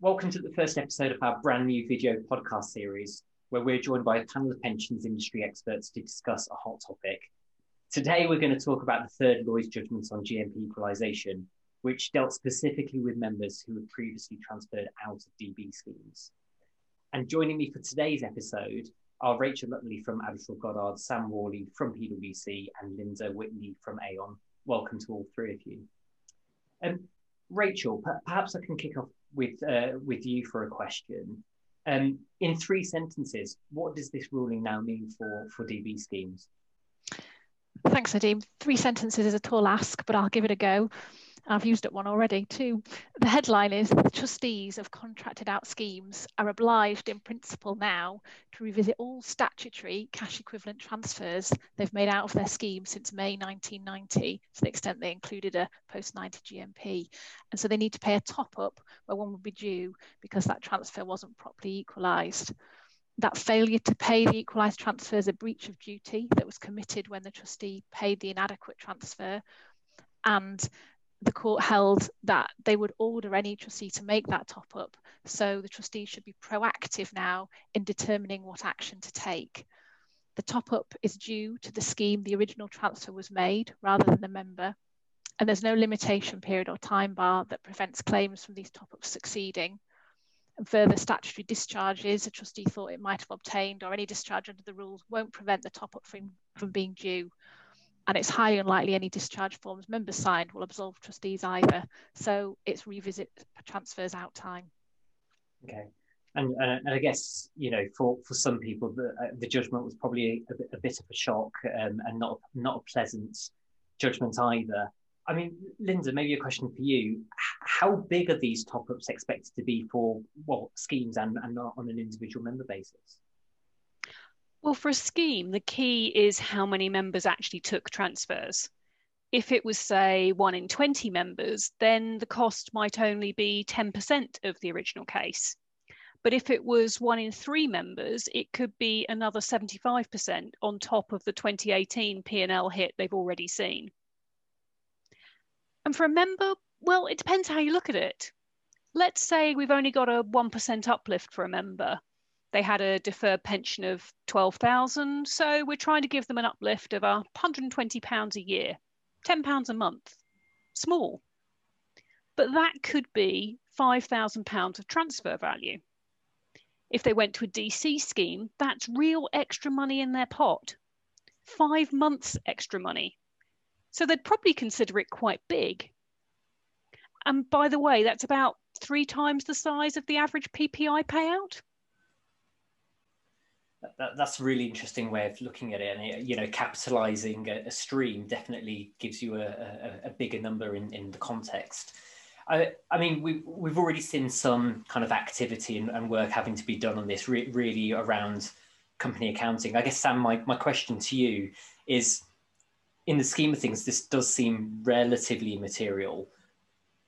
Welcome to the first episode of our brand new video podcast series, where we're joined by a panel of pensions industry experts to discuss a hot topic. Today, we're going to talk about the third Lloyds judgment on GMP equalisation, which dealt specifically with members who had previously transferred out of DB schemes. And joining me for today's episode are Rachel Uttley from Addleshaw Goddard, Sam Whalley from PwC, and Lynda Whitney from Aon. Welcome to all three of you. Um, Rachel, perhaps I can kick off with uh, with you for a question. Um, in three sentences, what does this ruling now mean for for DB schemes? Thanks, Nadeem. Three sentences is a tall ask, but I'll give it a go. I've used it one already too. The headline is the trustees of contracted out schemes are obliged in principle now to revisit all statutory cash equivalent transfers they've made out of their scheme since May 1990 to the extent they included a post 90 GMP. And so they need to pay a top up where one would be due because that transfer wasn't properly equalised. That failure to pay the equalised transfer is a breach of duty that was committed when the trustee paid the inadequate transfer and the court held that they would order any trustee to make that top up. So the trustee should be proactive now in determining what action to take. The top up is due to the scheme the original transfer was made rather than the member. And there's no limitation period or time bar that prevents claims from these top ups succeeding. And further statutory discharges a trustee thought it might have obtained or any discharge under the rules won't prevent the top up from, from being due and it's highly unlikely any discharge forms members signed will absolve trustees either. So it's revisit transfers out time. Okay. And, uh, and I guess you know for, for some people the, uh, the judgment was probably a, a, bit of a shock um, and not not a pleasant judgment either. I mean, Lynda, maybe a question for you: How big are these top ups expected to be for well schemes and, and on an individual member basis? Well, for a scheme, the key is how many members actually took transfers. If it was, say, one in 20 members, then the cost might only be 10% of the original case. But if it was one in three members, it could be another 75% on top of the 2018 P&L hit they've already seen. And for a member, well, it depends how you look at it. Let's say we've only got a 1% uplift for a member they had a deferred pension of 12,000. So we're trying to give them an uplift of 120 pounds a year, 10 pounds a month. Small. But that could be 5,000 pounds of transfer value. If they went to a DC scheme, that's real extra money in their pot. Five months extra money. So they'd probably consider it quite big. And by the way, that's about three times the size of the average PPI payout that, that's a really interesting way of looking at it. And you know, capitalizing a, a, stream definitely gives you a, a, a, bigger number in, in the context. I, I mean, we've, we've already seen some kind of activity and, and work having to be done on this re- really around company accounting. I guess, Sam, my, my question to you is in the scheme of things, this does seem relatively immaterial.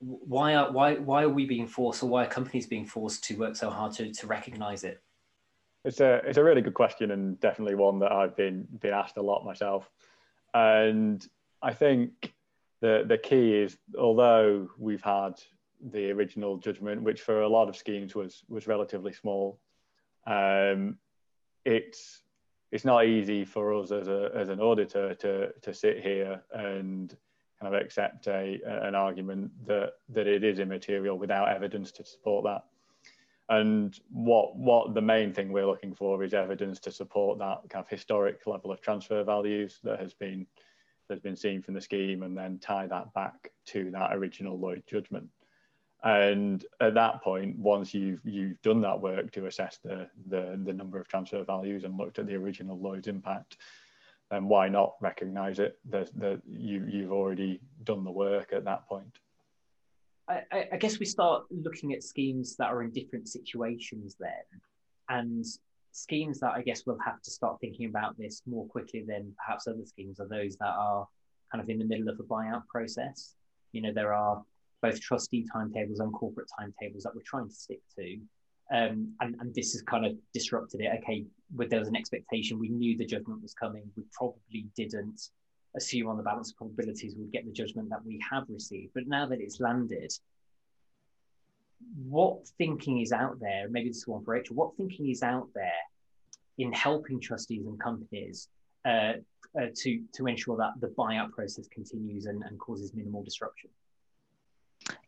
Why are, why, why are we being forced or why are companies being forced to work so hard to, to recognize it? It's a it's a really good question and definitely one that I've been been asked a lot myself. And I think the the key is although we've had the original judgment, which for a lot of schemes was was relatively small, um, it's it's not easy for us as a as an auditor to to sit here and kind of accept a an argument that that it is immaterial without evidence to support that. And what what the main thing we're looking for is evidence to support that kind of historic level of transfer values that has been that's been seen from the scheme, and then tie that back to that original Lloyd judgment. And at that point, once you've you've done that work to assess the the, the number of transfer values and looked at the original Lloyds impact, then why not recognise it? That you you've already done the work at that point. I, I, guess we start looking at schemes that are in different situations then, and schemes that I guess we'll have to start thinking about this more quickly than perhaps other schemes are those that are kind of in the middle of a buyout process. You know, there are both trustee timetables and corporate timetables that we're trying to stick to. Um, and, and this has kind of disrupted it. Okay, but there was an expectation. We knew the judgment was coming. We probably didn't assume on the balance of probabilities we'd get the judgment that we have received. But now that it's landed, what thinking is out there? Maybe this is one for Rachel. What thinking is out there in helping trustees and companies uh, uh, to to ensure that the buyout process continues and, and causes minimal disruption?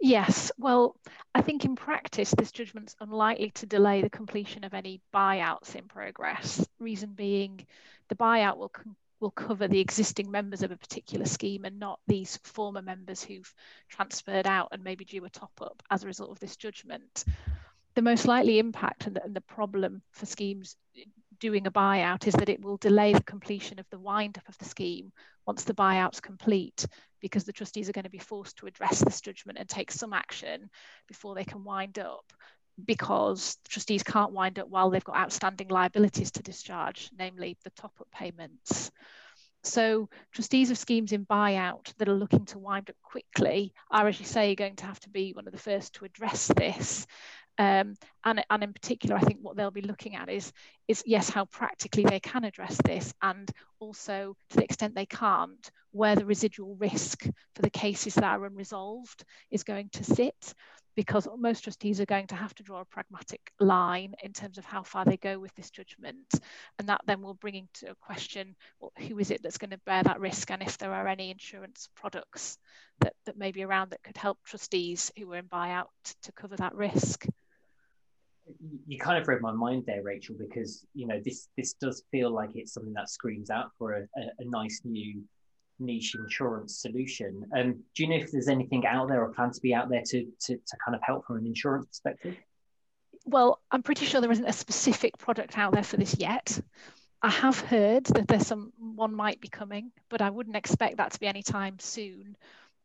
Yes, well, I think in practice, this judgment's unlikely to delay the completion of any buyouts in progress. Reason being, the buyout will will cover the existing members of a particular scheme and not these former members who've transferred out and maybe due a top up as a result of this judgment. The most likely impact and the, and the problem for schemes doing a buyout is that it will delay the completion of the wind up of the scheme once the buyout's complete because the trustees are going to be forced to address this judgment and take some action before they can wind up because trustees can't wind up while they've got outstanding liabilities to discharge, namely the top up payments. So trustees of schemes in buyout that are looking to wind up quickly are, as you say, going to have to be one of the first to address this um, and, and in particular, I think what they'll be looking at is, is yes, how practically they can address this, and also to the extent they can't, where the residual risk for the cases that are unresolved is going to sit, because most trustees are going to have to draw a pragmatic line in terms of how far they go with this judgment, and that then will bring into question well, who is it that's going to bear that risk, and if there are any insurance products that, that may be around that could help trustees who are in buyout to cover that risk you kind of read my mind there, Rachel, because you know this this does feel like it's something that screams out for a, a, a nice new niche insurance solution. Um, do you know if there's anything out there or plan to be out there to, to to kind of help from an insurance perspective? Well, I'm pretty sure there isn't a specific product out there for this yet. I have heard that there's some one might be coming, but I wouldn't expect that to be anytime soon.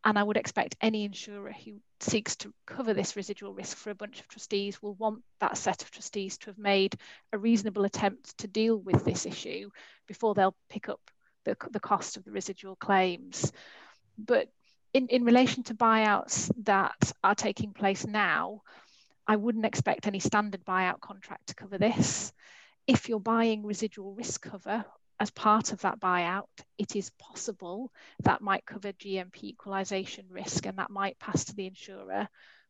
And I would expect any insurer who seeks to cover this residual risk for a bunch of trustees will want that set of trustees to have made a reasonable attempt to deal with this issue before they'll pick up the, the cost of the residual claims. But in, in relation to buyouts that are taking place now, I wouldn't expect any standard buyout contract to cover this. If you're buying residual risk cover as part of that buyout, it is possible that might cover GMP equalisation risk and that might pass to the insurer.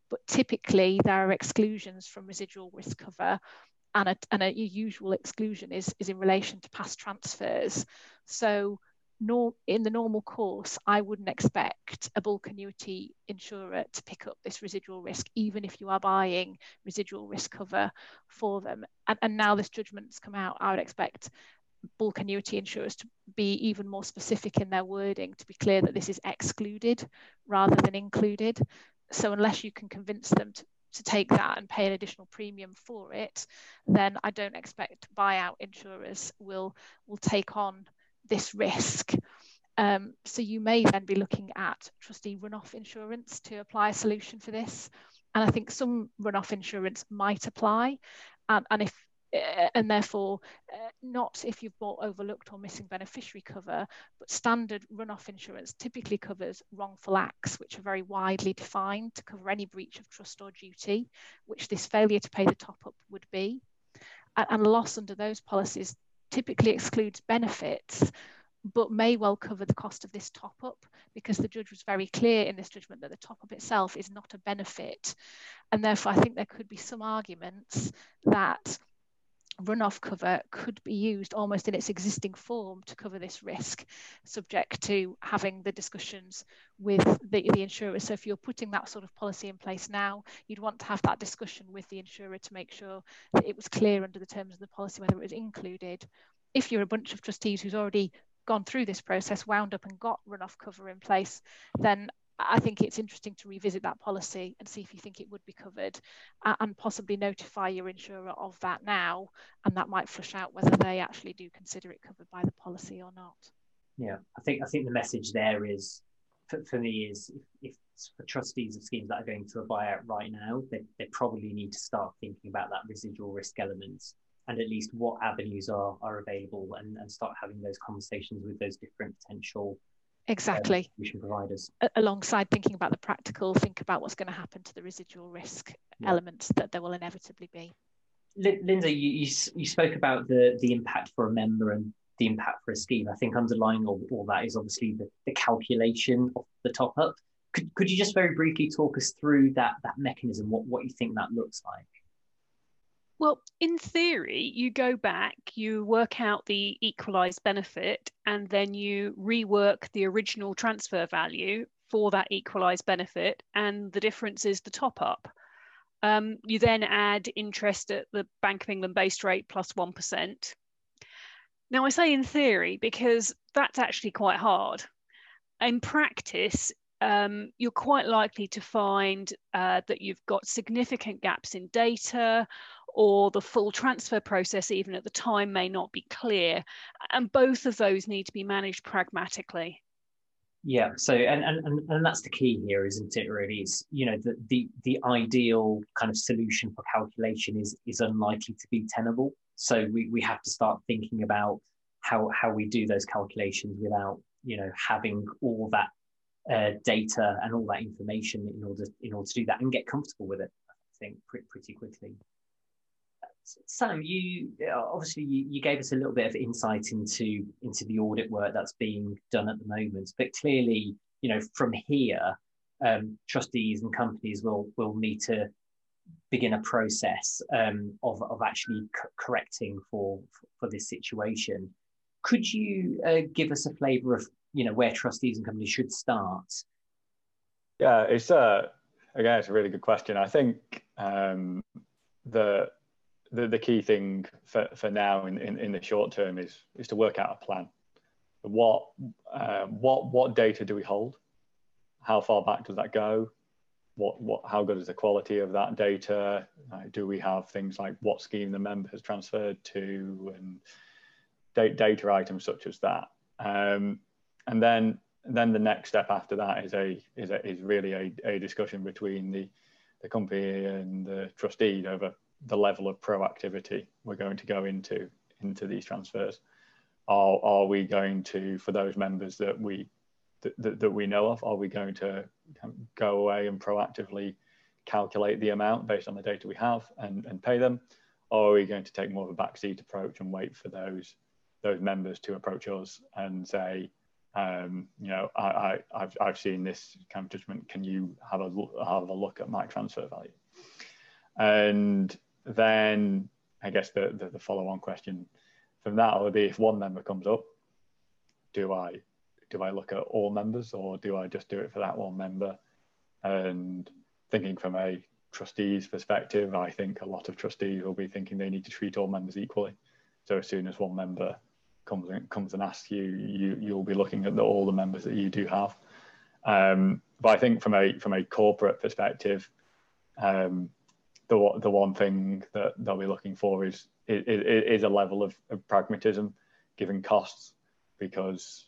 But typically, there are exclusions from residual risk cover, and a, and a usual exclusion is, is in relation to past transfers. So, nor, in the normal course, I wouldn't expect a bulk annuity insurer to pick up this residual risk, even if you are buying residual risk cover for them. And, and now this judgment's come out, I would expect bulk annuity insurers to be even more specific in their wording to be clear that this is excluded rather than included. So unless you can convince them to, to take that and pay an additional premium for it, then I don't expect buyout insurers will will take on this risk. Um, so you may then be looking at trustee runoff insurance to apply a solution for this. And I think some runoff insurance might apply. And, and if and therefore uh, not if you've bought overlooked or missing beneficiary cover, but standard runoff insurance typically covers wrongful acts, which are very widely defined to cover any breach of trust or duty, which this failure to pay the top up would be. And, and loss under those policies typically excludes benefits, but may well cover the cost of this top up because the judge was very clear in this judgment that the top up itself is not a benefit. And therefore, I think there could be some arguments that runoff cover could be used almost in its existing form to cover this risk, subject to having the discussions with the, the insurer. So if you're putting that sort of policy in place now, you'd want to have that discussion with the insurer to make sure that it was clear under the terms of the policy whether it was included. If you're a bunch of trustees who's already gone through this process, wound up and got runoff cover in place, then I think it's interesting to revisit that policy and see if you think it would be covered uh, and possibly notify your insurer of that now. And that might flush out whether they actually do consider it covered by the policy or not. Yeah, I think I think the message there is for, for me is if, if for trustees of schemes that are going through a buyout right now, they, they probably need to start thinking about that residual risk element and at least what avenues are, are available and, and start having those conversations with those different potential Um, exactly. solution providers. Alongside thinking about the practical, think about what's going to happen to the residual risk yeah. elements that there will inevitably be. Lindsay, you, you, you, spoke about the, the impact for a member and the impact for a scheme. I think underlying all, all that is obviously the, the calculation of the top up. could, could you just very briefly talk us through that that mechanism? What what you think that looks like? Well, in theory, you go back, you work out the equalized benefit, and then you rework the original transfer value for that equalized benefit, and the difference is the top up. Um, you then add interest at the Bank of England base rate plus 1. Now, I say in theory because that's actually quite hard. In practice, um, you're quite likely to find uh, that you've got significant gaps in data or the full transfer process, even at the time, may not be clear. And both of those need to be managed pragmatically. Yeah. So, and, and, and that's the key here, isn't it? Really, is you know the, the the ideal kind of solution for calculation is is unlikely to be tenable. So we we have to start thinking about how how we do those calculations without you know having all that uh, data and all that information in order in order to do that and get comfortable with it. I think pretty pretty quickly. Sam, you obviously you, gave us a little bit of insight into into the audit work that's being done at the moment, but clearly, you know, from here, um, trustees and companies will will need to begin a process um, of of actually correcting for for this situation. Could you uh, give us a flavour of you know where trustees and companies should start? Yeah, it's a uh, again, it's a really good question. I think um, the the, the key thing for, for now in, in, in the short term is is to work out a plan. What uh, what what data do we hold? How far back does that go? What what how good is the quality of that data? Uh, do we have things like what scheme the member has transferred to and data, data items such as that? Um, and then then the next step after that is a is a, is really a, a discussion between the the company and the trustee over the level of proactivity we're going to go into into these transfers. Are, are we going to, for those members that we that, that we know of, are we going to go away and proactively calculate the amount based on the data we have and, and pay them? Or are we going to take more of a backseat approach and wait for those those members to approach us and say, um, you know, I, I, I've, I've seen this kind of judgment. Can you have a have a look at my transfer value? And then I guess the, the, the follow on question from that would be if one member comes up, do I do I look at all members or do I just do it for that one member? And thinking from a trustee's perspective, I think a lot of trustees will be thinking they need to treat all members equally. So as soon as one member comes and comes and asks you, you you'll be looking at the, all the members that you do have. Um, but I think from a from a corporate perspective, um, the the one thing that they'll be looking for is is, is a level of, of, pragmatism, given costs, because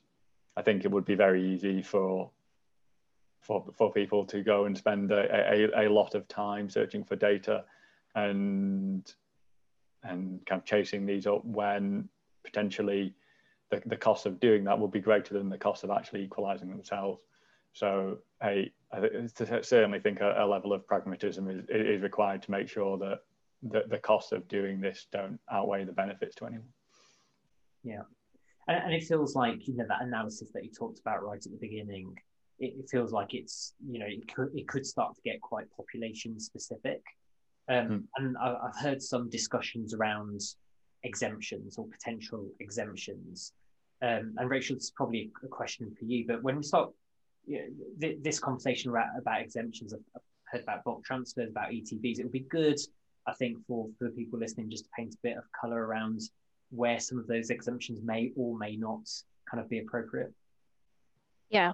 I think it would be very easy for for for people to go and spend a, a, a lot of time searching for data, and and kind of chasing these up when potentially the, the cost of doing that would be greater than the cost of actually equalizing themselves. So I, I certainly think a, a, level of pragmatism is, is required to make sure that the, the costs of doing this don't outweigh the benefits to anyone. Yeah. And, and it feels like, you know, that analysis that you talked about right at the beginning, it, it feels like it's, you know, it could, it could start to get quite population specific. Um, mm. And I, I've heard some discussions around exemptions or potential exemptions. Um, and Rachel, this is probably a question for you, but when we start th- this conversation about, about exemptions, I've, heard about bulk transfers, about ETBs. It would be good, I think, for, for people listening just to paint a bit of colour around where some of those exemptions may or may not kind of be appropriate. Yeah,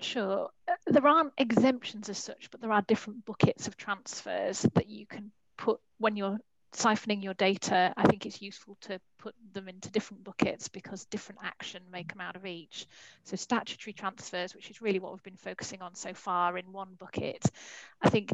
sure. Uh, there aren't exemptions as such, but there are different buckets of transfers that you can put when you're siphoning your data, I think it's useful to put them into different buckets because different action may come out of each. So statutory transfers, which is really what we've been focusing on so far in one bucket. I think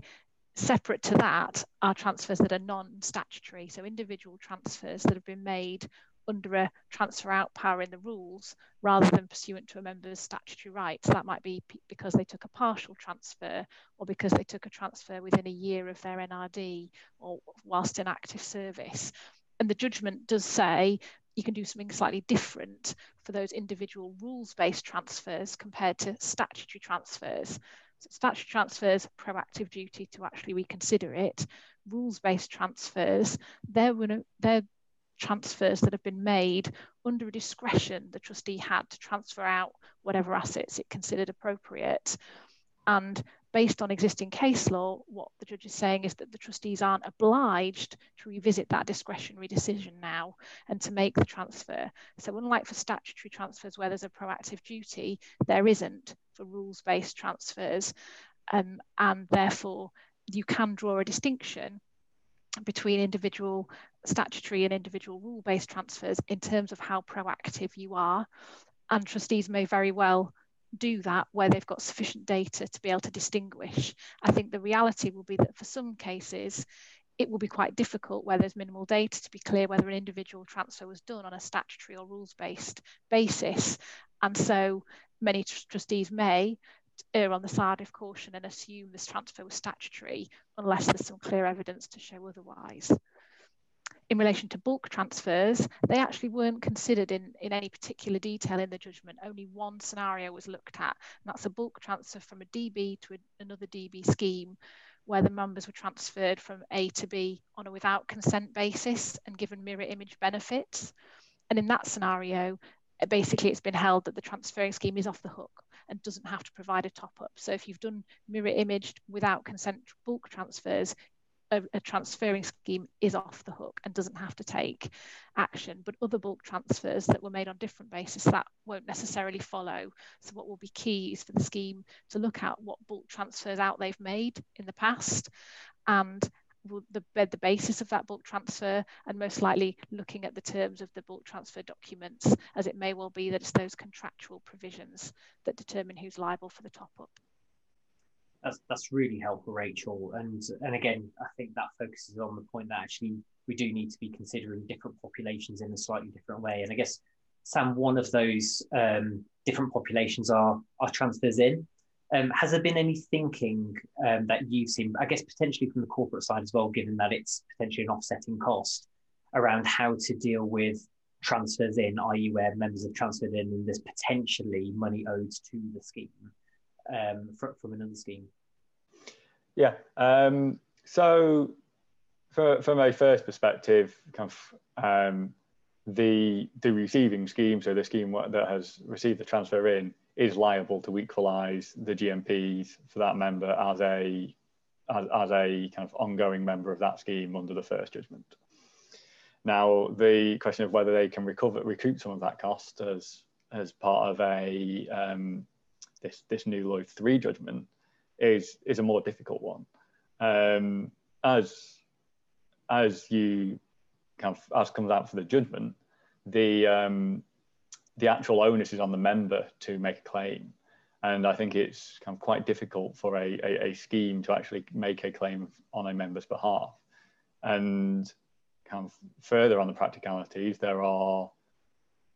separate to that are transfers that are non-statutory, so individual transfers that have been made under a transfer out power in the rules rather than pursuant to a member's statutory rights. That might be because they took a partial transfer or because they took a transfer within a year of their NRD or whilst in active service. And the judgment does say you can do something slightly different for those individual rules based transfers compared to statutory transfers. So statutory transfers, proactive duty to actually reconsider it. Rules-based transfers, they're, they're transfers that have been made under a discretion the trustee had to transfer out whatever assets it considered appropriate. And based on existing case law, what the judge is saying is that the trustees aren't obliged to revisit that discretionary decision now and to make the transfer. So unlike for statutory transfers where there's a proactive duty, there isn't for rules-based transfers. Um, and therefore, you can draw a distinction between individual statutory and individual rule-based transfers in terms of how proactive you are. And trustees may very well do that where they've got sufficient data to be able to distinguish. I think the reality will be that for some cases, it will be quite difficult where there's minimal data to be clear whether an individual transfer was done on a statutory or rules-based basis. And so many tr trustees may err on the side of caution and assume this transfer was statutory unless there's some clear evidence to show otherwise in relation to bulk transfers, they actually weren't considered in, in any particular detail in the judgment. Only one scenario was looked at, and that's a bulk transfer from a DB to a, another DB scheme where the members were transferred from A to B on a without consent basis and given mirror image benefits. And in that scenario, basically it's been held that the transferring scheme is off the hook and doesn't have to provide a top up. So if you've done mirror imaged without consent bulk transfers, a, a, transferring scheme is off the hook and doesn't have to take action. But other bulk transfers that were made on different basis, that won't necessarily follow. So what will be key is for the scheme to look at what bulk transfers out they've made in the past and the, the basis of that bulk transfer and most likely looking at the terms of the bulk transfer documents as it may well be that it's those contractual provisions that determine who's liable for the top up that's that's really helpful, Rachel. And and again, I think that focuses on the point that actually we do need to be considering different populations in a slightly different way. And I guess Sam, one of those um, different populations are are transfers in. Um, has there been any thinking um, that you've seen, I guess potentially from the corporate side as well, given that it's potentially an offsetting cost around how to deal with transfers in, i.e., where members have transferred in and there's potentially money owed to the scheme? um, from, from another scheme? Yeah. Um, so, for, from a first perspective, kind of um, the the receiving scheme, so the scheme that has received the transfer in, is liable to equalise the GMPs for that member as a as, as a kind of ongoing member of that scheme under the first judgment. Now, the question of whether they can recover recoup some of that cost as as part of a um, this this new Lloyd three judgment is is a more difficult one. Um, as as you kind of as comes out for the judgment, the um, the actual onus is on the member to make a claim, and I think it's kind of quite difficult for a, a, a scheme to actually make a claim on a member's behalf. And kind of further on the practicalities, there are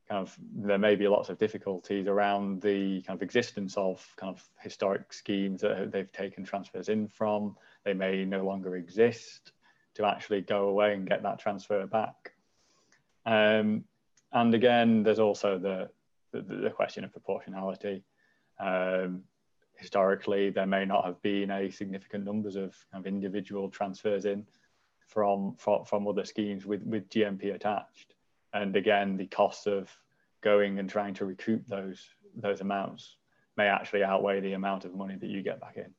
kind of there may be lots of difficulties around the kind of existence of kind of historic schemes that they've taken transfers in from. They may no longer exist to actually go away and get that transfer back. Um, and again, there's also the, the, the question of proportionality. Um, historically, there may not have been a significant numbers of, of individual transfers in from, from, from other schemes with, with GMP attached. And again the cost of going and trying to recoup those those amounts may actually outweigh the amount of money that you get back in.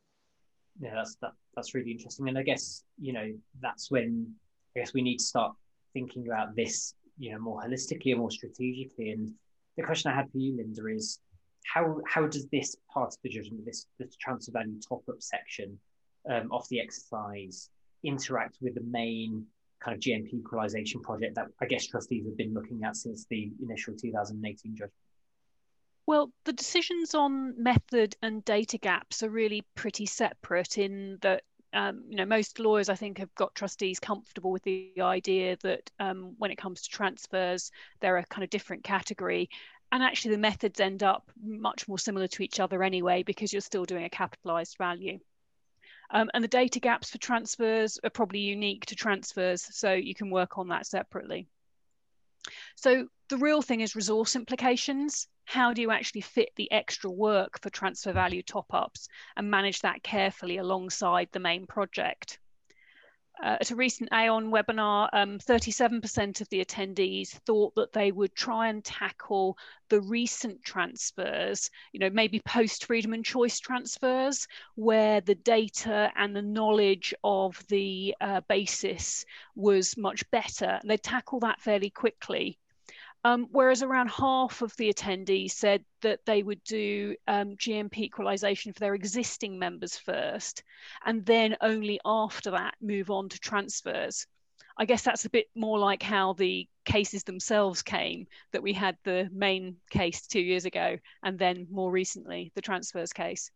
Yeah that's that, that's really interesting. And i guess you know that's when i guess we need to start thinking about this you know more holistically and more strategically and the question i had for you lynda is how how does this part of the judgment this this transfer value top up section um, of the exercise interact with the main kind of GMP equalization project that I guess trustees have been looking at since the initial 2018 judgment? Well, the decisions on method and data gaps are really pretty separate in that um, you know, most lawyers, I think, have got trustees comfortable with the idea that um, when it comes to transfers, they're a kind of different category. And actually, the methods end up much more similar to each other anyway, because you're still doing a capitalized value. Um, and the data gaps for transfers are probably unique to transfers, so you can work on that separately. So the real thing is resource implications. How do you actually fit the extra work for transfer value top ups and manage that carefully alongside the main project? Uh, at a recent Aon webinar, 37% um, of the attendees thought that they would try and tackle the recent transfers, you know, maybe post freedom and choice transfers, where the data and the knowledge of the uh, basis was much better. They'd tackle that fairly quickly. Um, whereas around half of the attendees said that they would do um, GMP equalisation for their existing members first, and then only after that move on to transfers. I guess that's a bit more like how the cases themselves came, that we had the main case two years ago, and then more recently, the transfers case.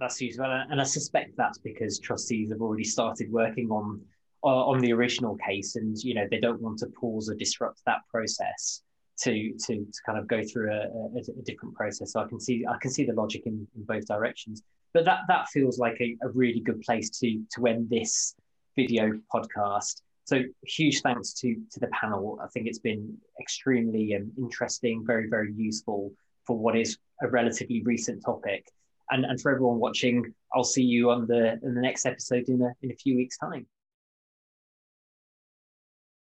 That's useful. And I suspect that's because trustees have already started working on on the original case, and you know they don't want to pause or disrupt that process to to, to kind of go through a, a, a, different process. So I can see I can see the logic in, in both directions. But that that feels like a, a really good place to to end this video podcast. So huge thanks to to the panel. I think it's been extremely um, interesting, very very useful for what is a relatively recent topic. And and for everyone watching, I'll see you on the in the next episode in a in a few weeks' time.